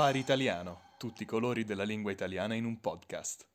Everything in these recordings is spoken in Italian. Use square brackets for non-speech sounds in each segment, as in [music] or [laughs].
Safari Italiano, tutti i colori della lingua italiana in un podcast.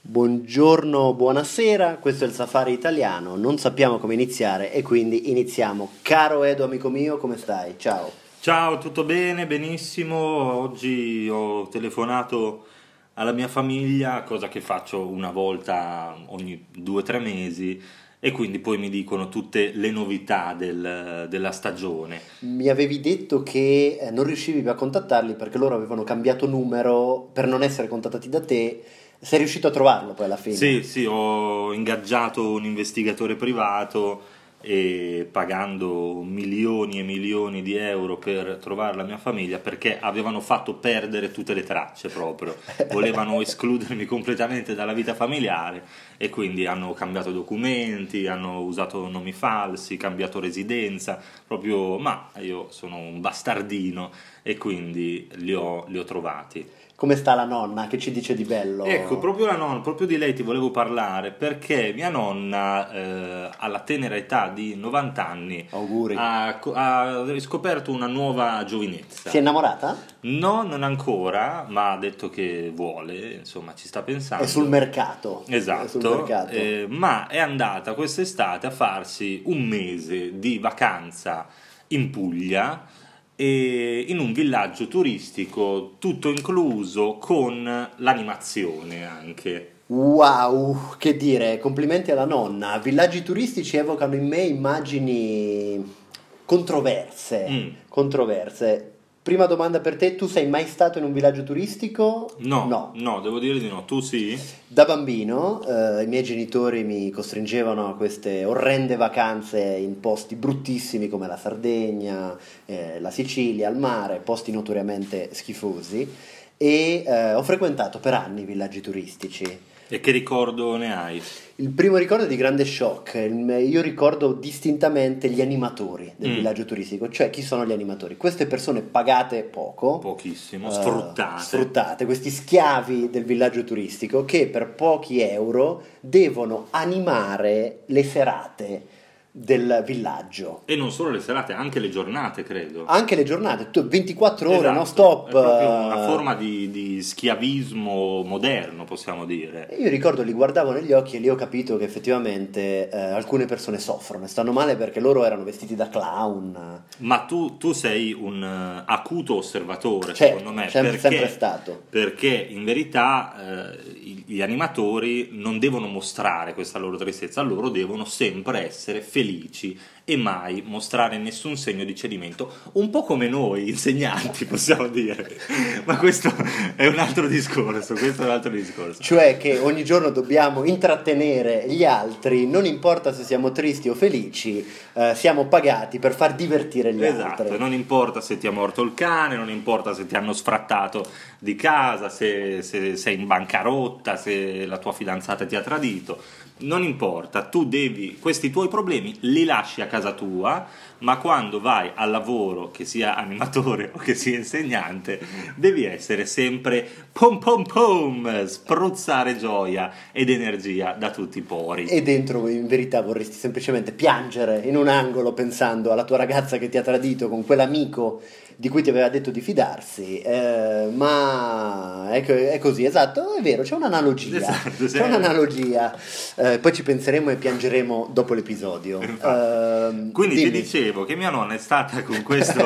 Buongiorno, buonasera, questo è il Safari Italiano, non sappiamo come iniziare e quindi iniziamo. Caro Edo, amico mio, come stai? Ciao. Ciao, tutto bene, benissimo. Oggi ho telefonato alla mia famiglia, cosa che faccio una volta ogni due o tre mesi e quindi poi mi dicono tutte le novità del- della stagione. Mi avevi detto che eh, non riuscivi più a contattarli perché loro avevano cambiato numero per non essere contattati da te. Sei riuscito a trovarlo poi alla fine? Sì, sì, ho ingaggiato un investigatore privato e pagando milioni e milioni di euro per trovare la mia famiglia perché avevano fatto perdere tutte le tracce proprio, [laughs] volevano escludermi completamente dalla vita familiare e quindi hanno cambiato documenti, hanno usato nomi falsi, cambiato residenza, proprio, ma io sono un bastardino e quindi li ho, li ho trovati. Come sta la nonna? Che ci dice di bello? Ecco, proprio la nonna, proprio di lei ti volevo parlare perché mia nonna eh, alla tenera età di 90 anni Auguri. ha, ha riscoperto una nuova giovinezza. Si è innamorata? No, non ancora, ma ha detto che vuole, insomma ci sta pensando. È sul mercato. È Esatto, sul mercato. eh, ma è andata quest'estate a farsi un mese di vacanza in Puglia in un villaggio turistico tutto incluso con l'animazione anche. Wow, che dire, complimenti alla nonna. Villaggi turistici evocano in me immagini controverse. Mm. Controverse. Prima domanda per te, tu sei mai stato in un villaggio turistico? No, no, devo dire di no. Tu sì? Da bambino eh, i miei genitori mi costringevano a queste orrende vacanze in posti bruttissimi come la Sardegna, eh, la Sicilia, al mare, posti notoriamente schifosi e eh, ho frequentato per anni i villaggi turistici. E che ricordo ne hai? Il primo ricordo è di grande shock, io ricordo distintamente gli animatori del Mm. villaggio turistico, cioè chi sono gli animatori? Queste persone pagate poco, Pochissimo, eh, sfruttate. sfruttate, questi schiavi del villaggio turistico che per pochi euro devono animare le serate del villaggio. E non solo le serate, anche le giornate, credo. Anche le giornate, tu- 24 ore Esatto, non stop. È una eh, forma di, di schiavismo moderno, possiamo dire. Io ricordo, li guardavo negli occhi e lì ho capito che effettivamente eh, alcune persone soffrono e stanno male perché loro erano vestiti da clown. Ma tu, tu sei un eh, acuto osservatore, Certo, secondo me, sempre- perché, sempre stato. perché in verità eh, gli animatori non devono mostrare questa loro tristezza, loro devono sempre essere felici e mai mostrare nessun segno di cedimento, un po' come noi insegnanti, [laughs] possiamo dire. Ma questo è un altro discorso, questo è un altro discorso. Cioè che ogni giorno dobbiamo intrattenere gli altri, non importa se siamo tristi o felici, eh, siamo pagati per far divertire gli Esatto, altri. non importa se ti ha morto il cane, non importa se ti hanno sfrattato di casa, se, se sei in bancarotta, se la tua fidanzata ti ha tradito, non importa, tu devi, questi tuoi problemi li lasci a casa tua, ma quando vai al lavoro, che sia animatore o che sia insegnante, devi essere sempre pom pom pom, spruzzare gioia ed energia da tutti i pori. E dentro in verità vorresti semplicemente piangere in un angolo pensando alla tua ragazza che ti ha tradito con quell'amico di cui ti aveva detto di fidarsi, eh, ma è, è così, esatto, è vero, c'è un'analogia, Esatto, c'è un'analogia, Eh, poi ci penseremo e piangeremo dopo l'episodio. Ehm, Quindi ti dimmi. dicevo che mia nonna è stata con [laughs] questo...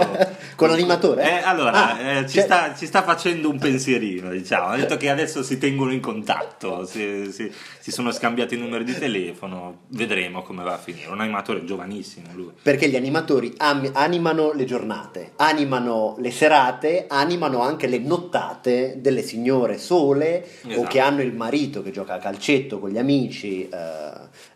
Con l'animatore? Eh, allora, Ah, eh, ci, cioè- sta, ci sta facendo un pensierino, diciamo. Ha detto che adesso si tengono in contatto, si, si- si sono scambiati i numeri di telefono, vedremo come va a finire. Un animatore giovanissimo lui. Perché gli animatori am- animano le giornate, animano le serate, animano anche le nottate delle signore sole o Esatto. che hanno il marito che gioca a calcetto con gli amici eh, eh,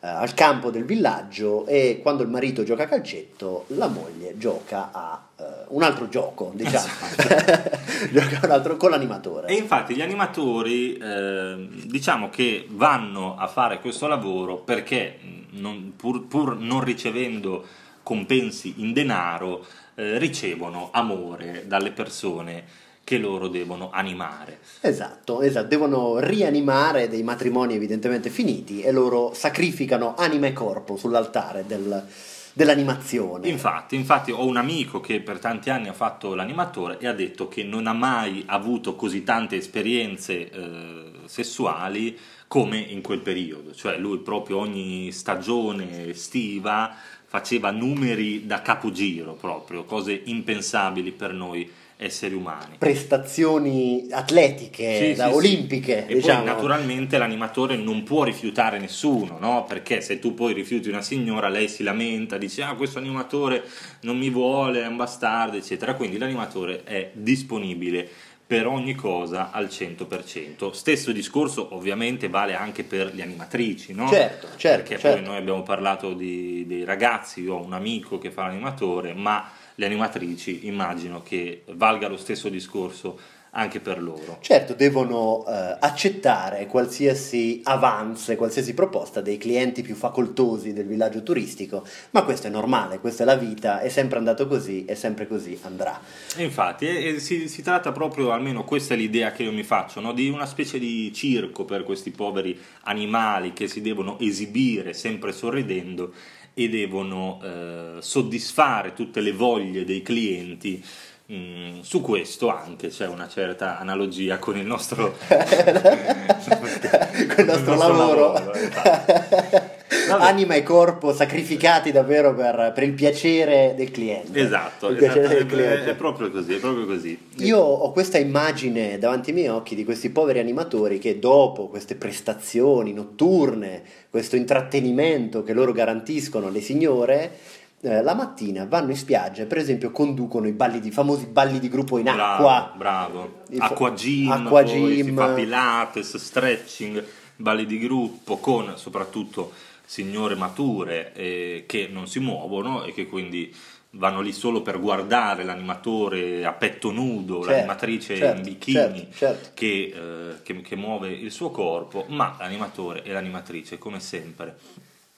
al campo del villaggio e quando il marito gioca a calcetto la moglie gioca a eh, un altro gioco, diciamo, [laughs] gioca un altro con l'animatore. E infatti gli animatori, eh, diciamo che vanno a fare questo lavoro perché non- pur, pur non ricevendo compensi in denaro, eh, ricevono amore dalle persone che loro devono animare. Esatto, esatto, devono rianimare dei matrimoni evidentemente finiti e loro sacrificano anima e corpo sull'altare del, dell'animazione. Infatti, infatti ho un amico che per tanti anni ha fatto l'animatore e ha detto che non ha mai avuto così tante esperienze eh, sessuali come in quel periodo, cioè lui proprio ogni stagione estiva faceva numeri da capogiro proprio, cose impensabili per noi esseri umani. Prestazioni atletiche, Sì, da sì, sì. olimpiche, E diciamo. poi naturalmente l'animatore non può rifiutare nessuno, no? Perché se tu poi rifiuti una signora, lei si lamenta, dice ah questo animatore non mi vuole, è un bastardo, eccetera. Quindi l'animatore è disponibile per ogni cosa al 100%. Stesso discorso ovviamente vale anche per le animatrici, no? Certo, certo, Perché certo. poi noi abbiamo parlato di- dei ragazzi, io ho un amico che fa l'animatore, ma le animatrici immagino che valga lo stesso discorso anche per loro. Certo, devono eh, accettare qualsiasi avance, qualsiasi proposta dei clienti più facoltosi del villaggio turistico, ma questo è normale, questa è la vita, è sempre andato così e sempre così andrà. E Infatti, e- e si, si tratta proprio, almeno questa è l'idea che io mi faccio, no? di una specie di circo per questi poveri animali che si devono esibire sempre sorridendo e devono eh, soddisfare tutte le voglie dei clienti. Mm, su questo anche c'è una certa analogia con il nostro, [laughs] [laughs] Con il nostro lavoro. infatti. [laughs] Anima e corpo sacrificati davvero per, per il piacere del cliente. Esatto, esatto, del cliente. è, proprio così, è proprio così. Io ho questa immagine davanti ai miei occhi di questi poveri animatori che dopo queste prestazioni notturne, questo intrattenimento che loro garantiscono alle signore, eh, la mattina vanno in spiaggia e per esempio conducono i balli di, famosi balli di gruppo in Bravo, acqua. bravo. Acqua gym, acqua poi si gym. fa pilates, stretching, balli di gruppo con soprattutto signore mature eh, che non si muovono e che quindi vanno lì solo per guardare l'animatore a petto nudo, Certo, l'animatrice certo, in bikini certo, certo. Che, eh, che- che muove il suo corpo, ma l'animatore e l'animatrice come sempre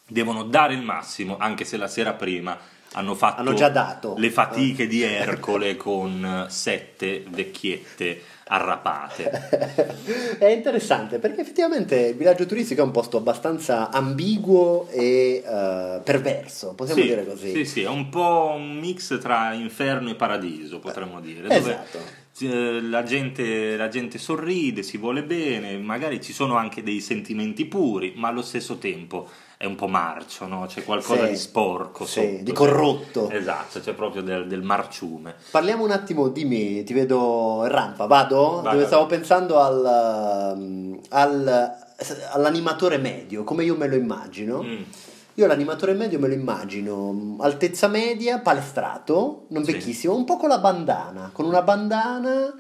devono dare il massimo anche se la sera prima hanno fatto Hanno già dato. le fatiche di Ercole con sette vecchiette arrapate. [laughs] è interessante perché effettivamente il villaggio turistico è un posto abbastanza ambiguo e eh, perverso, possiamo sì, dire così. Sì, sì, è un po' un mix tra inferno e paradiso, potremmo dire. dove, Esatto. eh, La gente, la gente sorride, si vuole bene, magari ci sono anche dei sentimenti puri, ma allo stesso tempo è un po' marcio, no? c'è qualcosa Sì, di sporco, sì, sotto, di corrotto. Esatto, c'è proprio del, del marciume. Parliamo un attimo di me, ti vedo in rampa, vado? Vai, Dove stavo pensando al, um, al- all'animatore medio, come io me lo immagino. Mm. Io l'animatore medio me lo immagino mm, altezza media, palestrato, non Sì. vecchissimo, un po' con la bandana, con una bandana,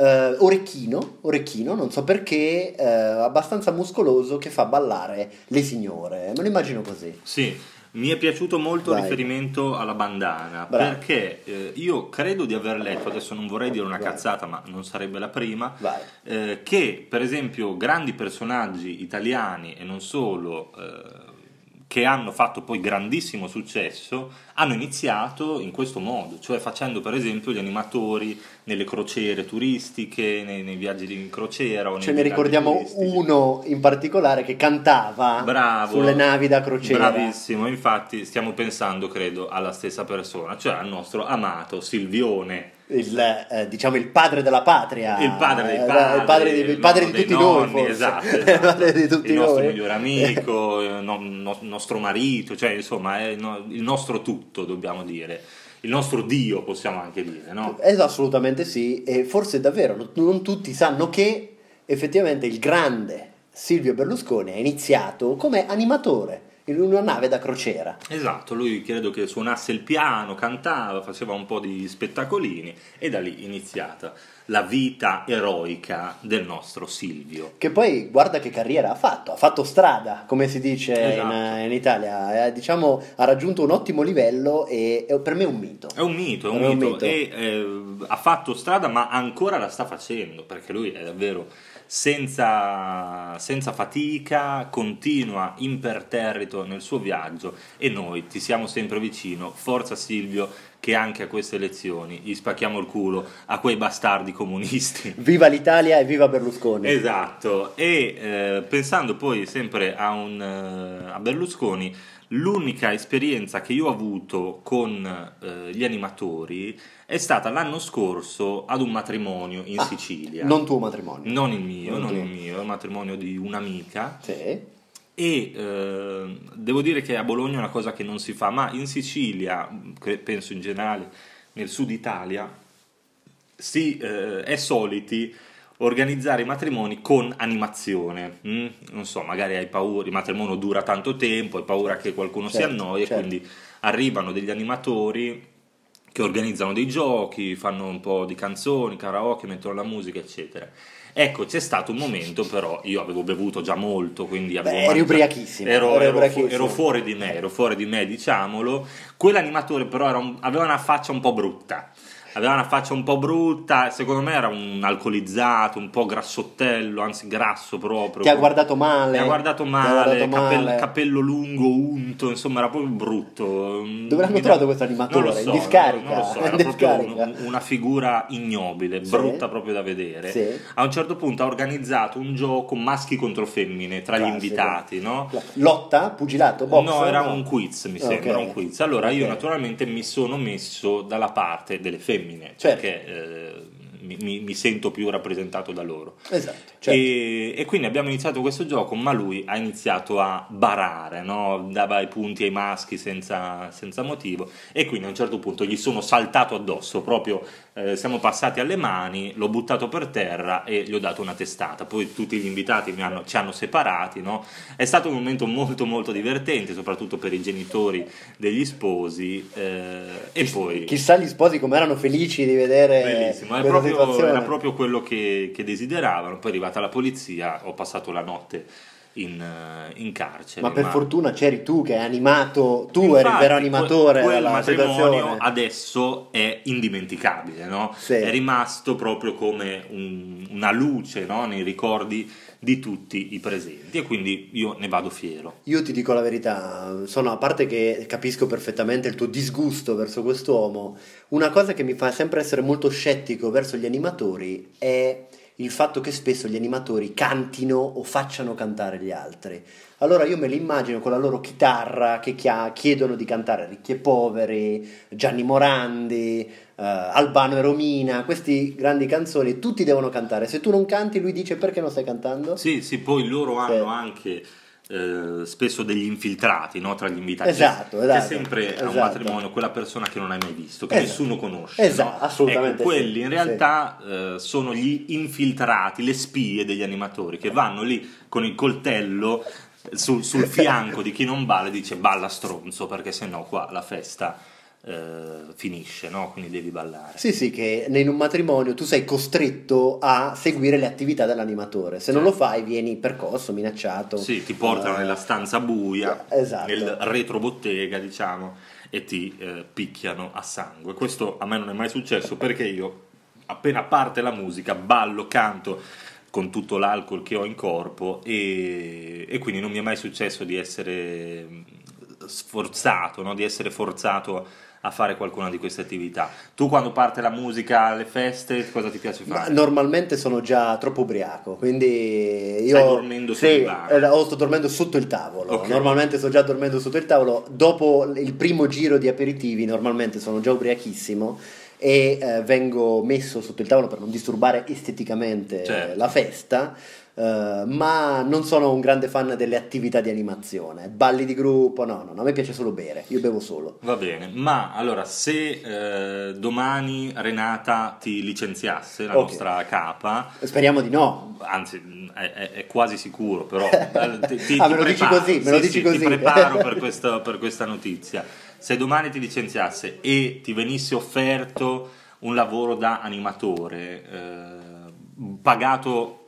eh, orecchino, orecchino, non so perché, eh, abbastanza muscoloso che fa ballare le signore. Me lo immagino così. Sì, mi è piaciuto molto il riferimento alla bandana Bravo. perché eh, io credo di aver letto, adesso non vorrei dire una Vai. cazzata ma non sarebbe la prima, eh, che per esempio grandi personaggi italiani e non solo eh, che hanno fatto poi grandissimo successo hanno iniziato in questo modo, cioè facendo per esempio gli animatori nelle crociere turistiche, nei, nei viaggi in crociera Ce ne ricordiamo turistici. uno in particolare che cantava Bravo. sulle navi da crociera. Bravissimo, infatti stiamo pensando, credo, alla stessa persona, cioè al nostro amato Silvione. Il, eh, diciamo il padre della patria, Il padre dei Eh, padri, il padre, di, il padre no, di tutti noi, nonni, forse. esatto, [laughs] il esatto. padre di tutti il nostro noi. migliore amico, il no- no- nostro marito, cioè insomma il no- il nostro tutto, dobbiamo dire, il nostro Dio, possiamo anche dire, no? Eh, assolutamente sì, e forse davvero non tutti sanno che effettivamente il grande Silvio Berlusconi ha iniziato come animatore in una nave da crociera. Esatto, lui credo che suonasse il piano, cantava, faceva un po' di spettacolini e da lì iniziata la vita eroica del nostro Silvio. Che poi guarda che carriera ha fatto, ha fatto strada, come si dice Esatto. in, in Italia, Eh, diciamo ha raggiunto un ottimo livello e è- per me è un mito. È un mito, è un, È un mito, mito. e eh, ha fatto strada ma ancora la sta facendo perché lui è davvero senza, senza fatica, continua imperterrito nel suo viaggio e noi ti siamo sempre vicino. Forza Silvio che anche a queste elezioni gli spacchiamo il culo a quei bastardi comunisti. [laughs] Viva l'Italia e viva Berlusconi. Esatto, e eh, pensando poi sempre a, un, eh, a Berlusconi, l'unica esperienza che io ho avuto con eh, gli animatori è stata l'anno scorso ad un matrimonio in Ah, Sicilia. Non tuo matrimonio. Non il mio, Non non, il mio, è un matrimonio di un'amica. Sì. E eh, devo dire che a Bologna è una cosa che non si fa, ma in Sicilia, penso in generale nel sud Italia, si eh, è soliti organizzare i matrimoni con animazione. mm? Non so, magari hai paura, il matrimonio dura tanto tempo, hai paura che qualcuno si Certo, annoi certo. e quindi arrivano degli animatori che organizzano dei giochi, fanno un po' di canzoni, karaoke, mettono la musica, eccetera. Ecco, c'è stato un momento però, io avevo bevuto già molto, quindi avevo eri mangiato- ubriachissimo, Ero, ero fu- ubriachissimo. ero fuori di me, ero fuori di me, diciamolo. Quell'animatore però un- aveva una faccia un po' brutta. Aveva una faccia un po' brutta, secondo me era un alcolizzato, un po' grassottello, anzi grasso proprio. Ti ha guardato male. Mi ha guardato Ti ha male, guardato capello, male. capello lungo, unto, insomma era proprio brutto. Dove l'hanno trovato questo animatore? So, In discarica? Non lo so, [laughs] era discarica? un- una figura ignobile, Sì. brutta proprio da vedere. Sì. A un certo punto ha organizzato un gioco maschi contro femmine tra gli Classico. invitati, no? Lotta? Pugilato? Box? No, era un quiz, mi Ok. sembra, un quiz. Allora io Ok. naturalmente mi sono messo dalla parte delle femmine, Certo. perché eh, mi, mi- sento più rappresentato da loro. Esatto. certo. E, e quindi abbiamo iniziato questo gioco, ma lui ha iniziato a barare, no? dava i punti ai maschi senza, senza motivo e quindi a un certo punto gli sono saltato addosso, proprio eh, siamo passati alle mani, l'ho buttato per terra e gli ho dato una testata. Poi tutti gli invitati mi hanno- ci hanno separati, no? è stato un momento molto molto divertente, soprattutto per i genitori degli sposi eh, e poi... Chissà gli sposi come erano felici di vedere Bellissimo, è questa proprio, era proprio quello che, che desideravano. Poi è arrivata la polizia, ho passato la notte in, eh, in carcere. Ma per fortuna c'eri tu che hai animato, tu eri il Infatti, vero animatore que- quel della matrimonio situazione. adesso è indimenticabile, no? Sì. È rimasto proprio come un- una luce no? nei ricordi di tutti i presenti e quindi io ne vado fiero. Io ti dico la verità, sono a parte che capisco perfettamente il tuo disgusto verso quest'uomo, una cosa che mi fa sempre essere molto scettico verso gli animatori è il fatto che spesso gli animatori cantino o facciano cantare gli altri. Allora io me li immagino con la loro chitarra che chiedono di cantare Ricchi e Poveri, Gianni Morandi, eh, Albano e Romina, questi grandi canzoni, tutti devono cantare. Se tu non canti, lui dice perché non stai cantando? Sì, sì, poi loro hanno Sì. anche eh, spesso degli infiltrati no, tra gli invitati. Esatto, esatto, sempre a un esatto. matrimonio quella persona che non hai mai visto, che Esatto. nessuno conosce. Esatto, no? assolutamente Ecco, quelli sì, in realtà eh, sono gli infiltrati, le spie degli animatori che vanno lì con il coltello sul, sul fianco di chi non balla e dice balla stronzo perché sennò qua la festa eh, finisce, no? quindi devi ballare. Sì, sì, che in un matrimonio tu sei costretto a seguire le attività dell'animatore. Se non lo fai, vieni percosso, minacciato. Sì, ti portano Eh, nella stanza buia, Esatto. nel retrobottega, diciamo, e ti eh, picchiano a sangue. Questo a me non è mai successo perché io, appena parte la musica, ballo, canto con tutto l'alcol che ho in corpo e, e quindi non mi è mai successo di essere mm, sforzato, no? di essere forzato a fare qualcuna di queste attività. Tu quando parte la musica alle feste, cosa ti piace Ma fare? normalmente sono già troppo ubriaco, quindi io Stai dormendo sì, sul bar. eh, o sto dormendo sotto il tavolo. Ok. Normalmente sto già dormendo sotto il tavolo. Dopo il primo giro di aperitivi, normalmente sono già ubriachissimo e eh, vengo messo sotto il tavolo per non disturbare esteticamente Certo. la festa. eh, ma non sono un grande fan delle attività di animazione, balli di gruppo, no, no, no, a me piace solo bere, io bevo solo. Va bene, ma allora se eh, domani Renata ti licenziasse, la Ok. nostra capa, Speriamo di no. anzi è, è- è quasi sicuro, però [laughs] eh, ti, ti- Ah, ti me lo dici preparo. così, me lo Sì, dici sì, così. Ti preparo per, [laughs] questo- per questa notizia. Se domani ti licenziasse e ti venisse offerto un lavoro da animatore, eh, pagato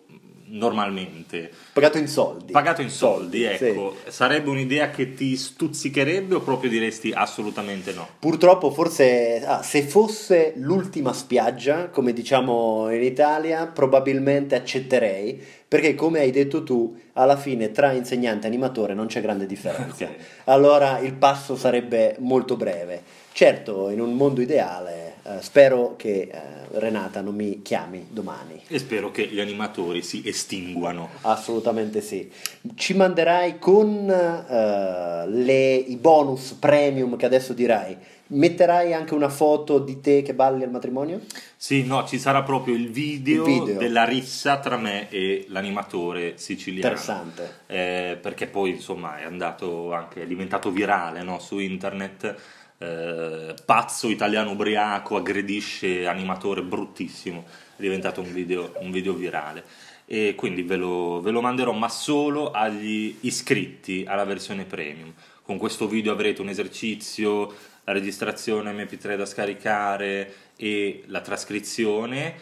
normalmente. Pagato in soldi. Pagato in soldi, Soldi, ecco. Sarebbe un'idea che ti stuzzicherebbe o proprio diresti assolutamente no? Purtroppo forse ah, se fosse l'ultima spiaggia, come diciamo in Italia, probabilmente accetterei, perché come hai detto tu, alla fine tra insegnante e animatore non c'è grande differenza. [laughs] Ok. Allora il passo sarebbe molto breve. Certo, in un mondo ideale, eh, spero che eh, Renata non mi chiami domani. E spero che gli animatori si estinguano. Assolutamente sì. Ci manderai con eh, le- i bonus premium che adesso dirai. Metterai anche una foto di te che balli al matrimonio? Sì, no, ci sarà proprio il video, Il video. della rissa tra me e l'animatore siciliano. Interessante. Eh, perché poi insomma è andato anche, è diventato virale no, su internet. Eh, pazzo italiano ubriaco aggredisce animatore bruttissimo. È diventato un video, un video virale. E quindi ve lo, ve lo manderò, ma solo agli iscritti alla versione premium. Con questo video avrete un esercizio, la registrazione MP3 da scaricare e la trascrizione.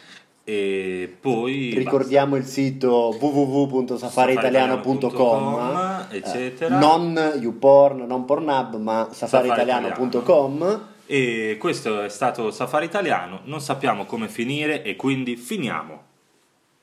E poi Ricordiamo il sito www.safariitaliano.com Safariitaliano.com, eccetera. Eh, non YouPorn, non Pornhub, ma safariitaliano.com E questo è stato Safari Italiano. Non sappiamo come finire e quindi finiamo.